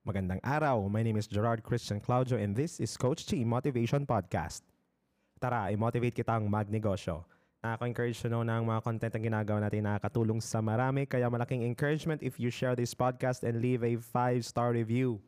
Magandang araw. My name is Gerard Christian Claudio and this is Coach Chi Motivation Podcast. Tara, i-motivate kitang magnegosyo. Nakaka-encourage no ng mga content ang ginagawa natin nakakatulong sa marami kaya malaking encouragement if you share this podcast and leave a 5-star review.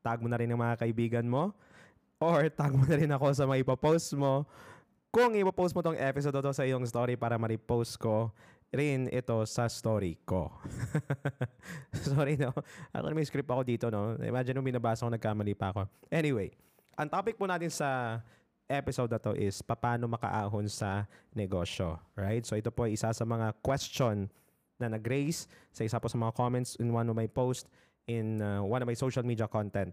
Tag mo na rin ang mga kaibigan mo or tag mo na rin ako sa mga ipopost mo. Kung ipopost mo tong episode to sa iyong story para ma-repost ko, rin ito sa story ko. Sorry, no? Ako may script ako dito, no? Imagine nung binabasa ko, nagkamali pa ako. Anyway, ang topic po natin sa episode na to is paano makaahon sa negosyo. Right? So ito po ay isa sa mga question na nag-raise sa isa po sa mga comments in one of my posts in uh, one of my social media content.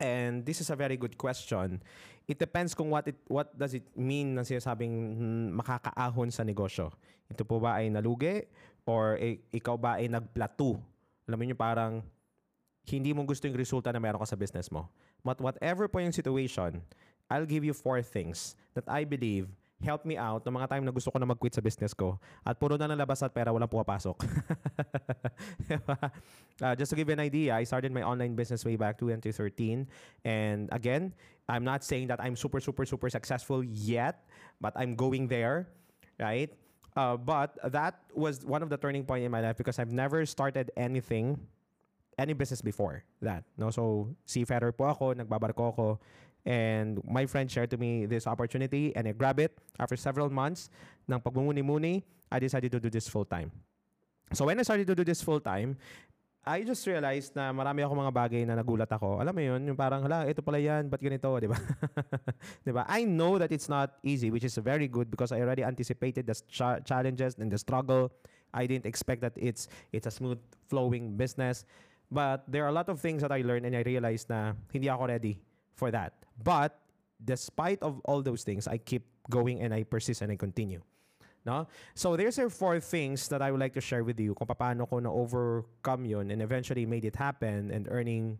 And this is a very good question. It depends kung what it what does it mean na sinasabing hmm, makakaahon sa negosyo. Ito po ba ay nalugi or ikaw ba ay nagplato? Alam niyo parang hindi mo gusto yung resulta na meron ka sa business mo. But whatever po yung situation, I'll give you four things that I believe help me out ng mga time na gusto ko na mag-quit sa business ko at puro na nalabas at pera walang pumapasok. uh, just to give you an idea, I started my online business way back 2013 and again, I'm not saying that I'm super super super successful yet, but I'm going there, right? Uh, but that was one of the turning point in my life because I've never started anything any business before that. No, so seafarer po ako, nagbabarko ako, and my friend shared to me this opportunity and I grabbed it. After several months ng pagmumuni-muni, I decided to do this full time. So when I started to do this full time, I just realized na marami ako mga bagay na nagulat ako. Alam mo yun, yung parang, hala, ito pala yan, ba't ganito, di ba? di ba? I know that it's not easy, which is very good because I already anticipated the ch- challenges and the struggle. I didn't expect that it's it's a smooth flowing business. But there are a lot of things that I learned and I realized na hindi ako ready for that. But despite of all those things, I keep going and I persist and I continue. No? So there's are four things that I would like to share with you kung paano ko na-overcome yun and eventually made it happen and earning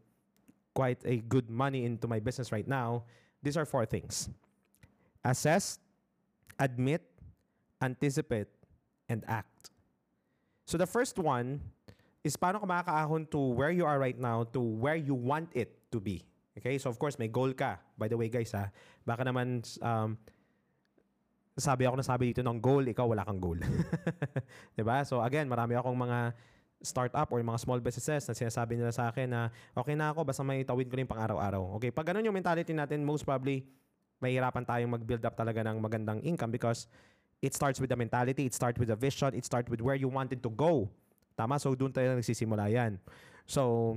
quite a good money into my business right now. These are four things. Assess, admit, anticipate, and act. So the first one is paano ka makakaahon to where you are right now to where you want it to be. Okay? So of course, may goal ka. By the way, guys, ha, baka naman um, sabi ako na sabi dito ng goal, ikaw wala kang goal. 'Di ba? So again, marami akong mga startup or mga small businesses na sinasabi nila sa akin na okay na ako basta may tawid ko rin pang araw-araw. Okay, pag ganun yung mentality natin, most probably mahirapan tayong mag-build up talaga ng magandang income because it starts with the mentality, it starts with the vision, it starts with where you wanted to go. Tama? So doon tayo nagsisimula yan. So,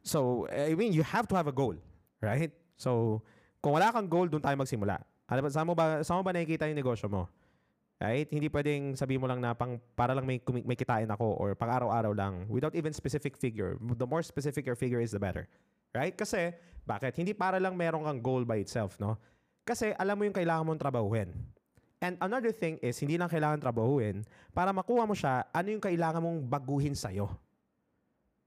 so I mean, you have to have a goal, right? So, kung wala kang goal, doon tayo magsimula. Ano ba, saan mo ba, saan mo ba nakikita yung negosyo mo? Right? Hindi pwedeng sabihin mo lang na pang, para lang may, may kitain ako or pang araw-araw lang without even specific figure. The more specific your figure is, the better. Right? Kasi, bakit? Hindi para lang meron kang goal by itself, no? Kasi alam mo yung kailangan mong trabahuin. And another thing is, hindi lang kailangan trabahuin. Para makuha mo siya, ano yung kailangan mong baguhin sa'yo?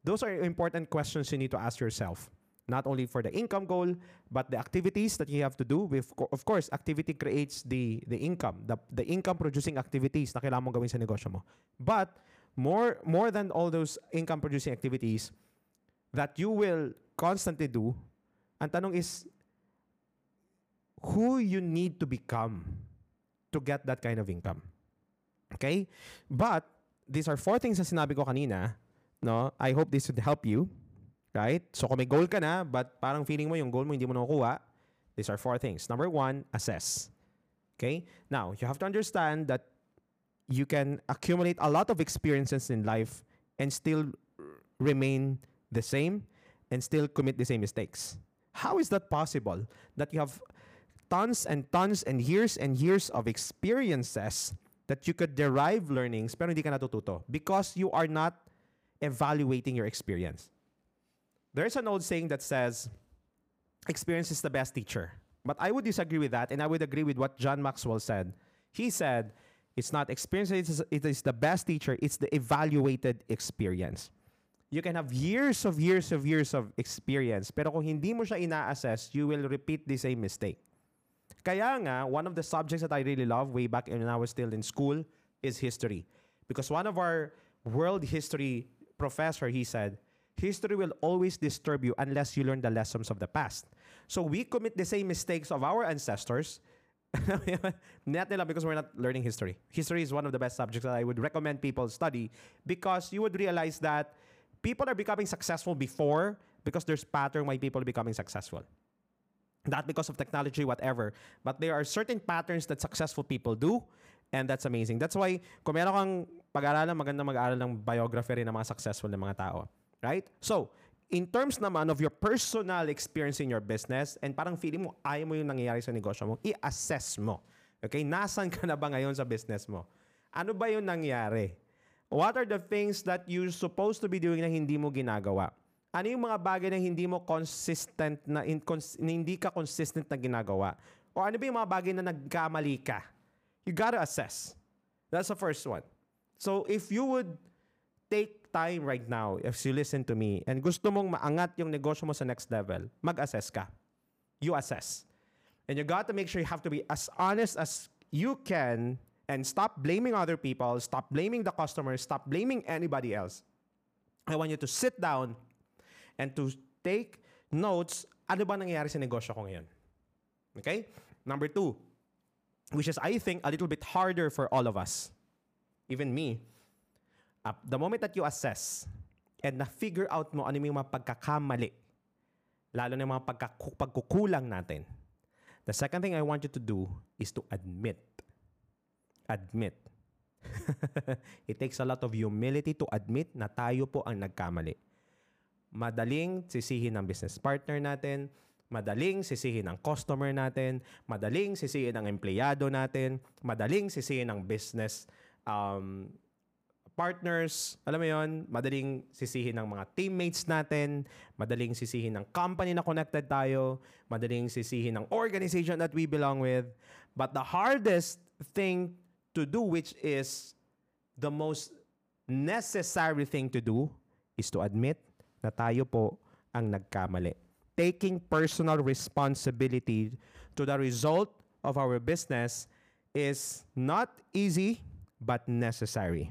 Those are important questions you need to ask yourself not only for the income goal but the activities that you have to do with of course activity creates the the income the the income producing activities na kailangan mong gawin sa negosyo mo but more more than all those income producing activities that you will constantly do ang tanong is who you need to become to get that kind of income okay but these are four things na sinabi ko kanina no i hope this would help you Right? So kung may goal ka na, but parang feeling mo yung goal mo hindi mo nakukuha, these are four things. Number one, assess. Okay? Now, you have to understand that you can accumulate a lot of experiences in life and still remain the same and still commit the same mistakes. How is that possible? That you have tons and tons and years and years of experiences that you could derive learnings pero hindi ka natututo because you are not evaluating your experience. There's an old saying that says, experience is the best teacher. But I would disagree with that, and I would agree with what John Maxwell said. He said, it's not experience, it is, it is the best teacher, it's the evaluated experience. You can have years of years of years of experience, pero kung hindi mo siya ina-assess, you will repeat the same mistake. Kaya nga, one of the subjects that I really love way back when I was still in school is history. Because one of our world history professor, he said, history will always disturb you unless you learn the lessons of the past. So we commit the same mistakes of our ancestors. not nila because we're not learning history. History is one of the best subjects that I would recommend people study because you would realize that people are becoming successful before because there's pattern why people are becoming successful. Not because of technology, whatever. But there are certain patterns that successful people do and that's amazing. That's why kung meron kang pag-aralan, maganda mag-aaral ng biography rin ng mga successful na mga tao. Right? So, in terms naman of your personal experience in your business and parang feeling mo ayaw mo yung nangyayari sa negosyo mo, i-assess mo. Okay? Nasaan ka na ba ngayon sa business mo? Ano ba yung nangyari? What are the things that you're supposed to be doing na hindi mo ginagawa? Ano yung mga bagay na hindi mo consistent na, incons- na hindi ka consistent na ginagawa? O ano ba yung mga bagay na nagkamali ka? You gotta assess. That's the first one. So if you would take time right now, if you listen to me, and gusto mong maangat yung negosyo mo sa next level, mag-assess ka. You assess. And you got to make sure you have to be as honest as you can and stop blaming other people, stop blaming the customers, stop blaming anybody else. I want you to sit down and to take notes, ano ba nangyayari sa negosyo ko ngayon? Okay? Number two, which is, I think, a little bit harder for all of us, even me, uh, the moment that you assess and na-figure out mo ano yung mga pagkakamali, lalo na yung mga pagkaku- pagkukulang natin, the second thing I want you to do is to admit. Admit. It takes a lot of humility to admit na tayo po ang nagkamali. Madaling sisihin ng business partner natin, madaling sisihin ng customer natin, madaling sisihin ng empleyado natin, madaling sisihin ng business um, partners, alam mo yon, madaling sisihin ng mga teammates natin, madaling sisihin ng company na connected tayo, madaling sisihin ng organization that we belong with. But the hardest thing to do, which is the most necessary thing to do, is to admit na tayo po ang nagkamali. Taking personal responsibility to the result of our business is not easy but necessary.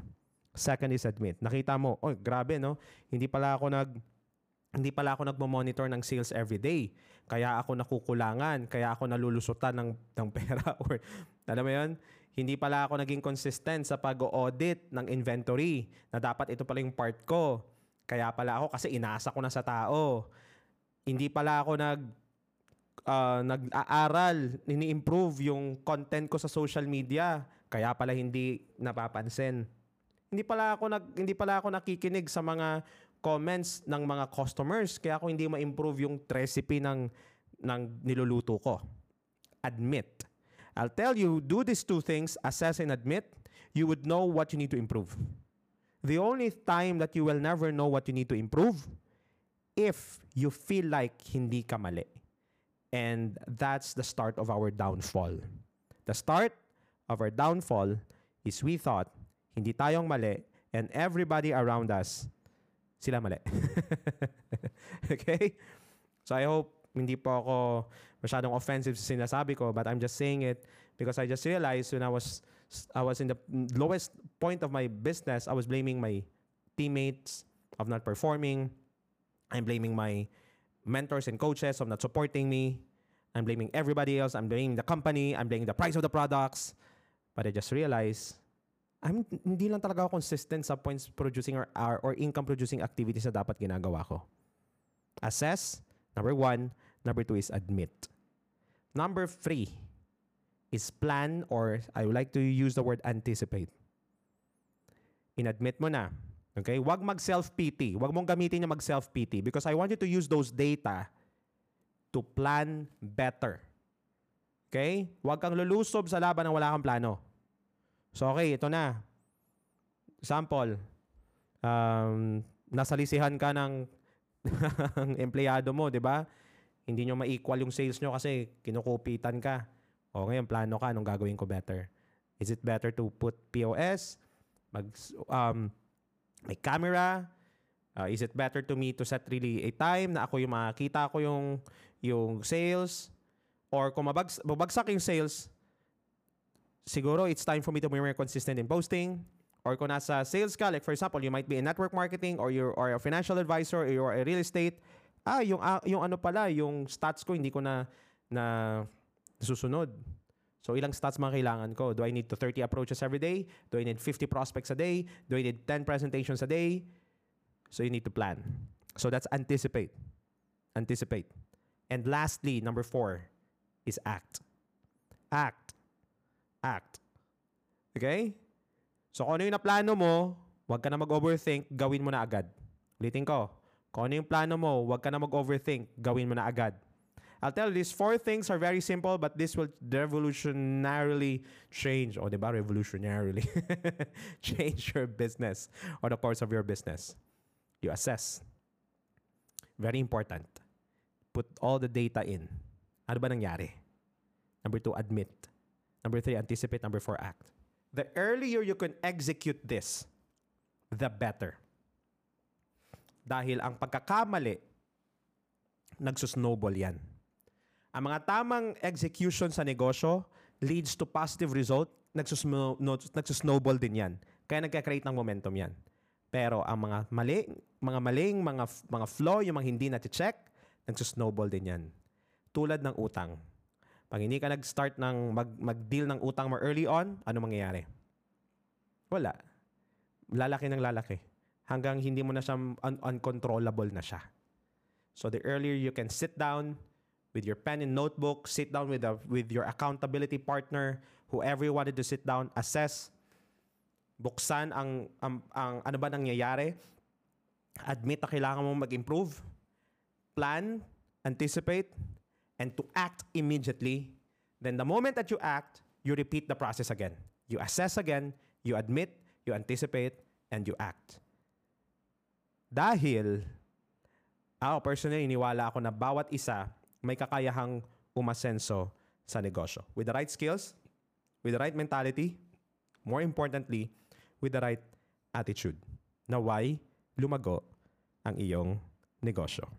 Second is admit. Nakita mo, oh, grabe no. Hindi pala ako nag hindi pala ako nagmo-monitor ng sales every day. Kaya ako nakukulangan, kaya ako nalulusutan ng ng pera or alam mo 'yon? Hindi pala ako naging consistent sa pag-audit ng inventory na dapat ito pala yung part ko. Kaya pala ako kasi inaasa ko na sa tao. Hindi pala ako nag uh, nag-aaral, ini-improve yung content ko sa social media. Kaya pala hindi napapansin hindi pala ako nag hindi pala ako nakikinig sa mga comments ng mga customers kaya ako hindi ma-improve yung recipe ng ng niluluto ko. Admit. I'll tell you, do these two things, assess and admit, you would know what you need to improve. The only time that you will never know what you need to improve if you feel like hindi ka mali. And that's the start of our downfall. The start of our downfall is we thought hindi tayong mali, and everybody around us, sila mali. okay? So I hope hindi po ako masyadong offensive sa sinasabi ko, but I'm just saying it because I just realized when I was I was in the lowest point of my business, I was blaming my teammates of not performing. I'm blaming my mentors and coaches of not supporting me. I'm blaming everybody else. I'm blaming the company. I'm blaming the price of the products. But I just realized I'm, hindi lang talaga ako consistent sa points producing or, or, or income producing activities na dapat ginagawa ko. Assess, number one. Number two is admit. Number three is plan or I would like to use the word anticipate. Inadmit mo na. Okay? Huwag mag-self-pity. Huwag mong gamitin yung mag-self-pity because I want you to use those data to plan better. Okay? Huwag kang lulusob sa laban ng wala kang plano. So okay, ito na. Sample. Um, nasalisihan ka ng empleyado mo, di ba? Hindi nyo ma-equal yung sales nyo kasi kinukupitan ka. O ngayon, plano ka, anong gagawin ko better? Is it better to put POS? Mag, um, may camera? Uh, is it better to me to set really a time na ako yung makita ko yung, yung sales? Or kung mabags, mabagsak yung sales, siguro it's time for me to be more consistent in posting or kung nasa sales ka, like for example, you might be in network marketing or you're or a financial advisor or you're a real estate, ah, yung, ah, yung ano pala, yung stats ko hindi ko na, na susunod. So ilang stats mga kailangan ko? Do I need to 30 approaches every day? Do I need 50 prospects a day? Do I need 10 presentations a day? So you need to plan. So that's anticipate. Anticipate. And lastly, number four is act. Act. Act. Okay? So kung ano yung naplano mo, huwag ka na mag-overthink, gawin mo na agad. Ulitin ko. Kung ano yung plano mo, huwag ka na mag-overthink, gawin mo na agad. I'll tell you, these four things are very simple, but this will revolutionarily change, or oh, ba? Revolutionarily change your business or the course of your business. You assess. Very important. Put all the data in. Ano ba nangyari? Number two, admit. Number three, anticipate. Number four, act. The earlier you can execute this, the better. Dahil ang pagkakamali, nagsusnowball yan. Ang mga tamang execution sa negosyo leads to positive result, nagsusnowball din yan. Kaya nagka-create ng momentum yan. Pero ang mga mali, mga maling, mga, mga flaw, yung mga hindi na-check, nagsusnowball din yan. Tulad ng utang. Pag hindi ka nag-start ng mag, mag-deal ng utang mo early on, ano mangyayari? Wala. Lalaki ng lalaki hanggang hindi mo na siya un- uncontrollable na siya. So the earlier you can sit down with your pen and notebook, sit down with a, with your accountability partner, whoever you wanted to sit down, assess, buksan ang, ang, ang ano ba nangyayari, admit na kailangan mong mag-improve, plan, anticipate, and to act immediately. Then the moment that you act, you repeat the process again. You assess again, you admit, you anticipate, and you act. Dahil, ako personally, iniwala ako na bawat isa may kakayahang umasenso sa negosyo. With the right skills, with the right mentality, more importantly, with the right attitude. Na why lumago ang iyong negosyo.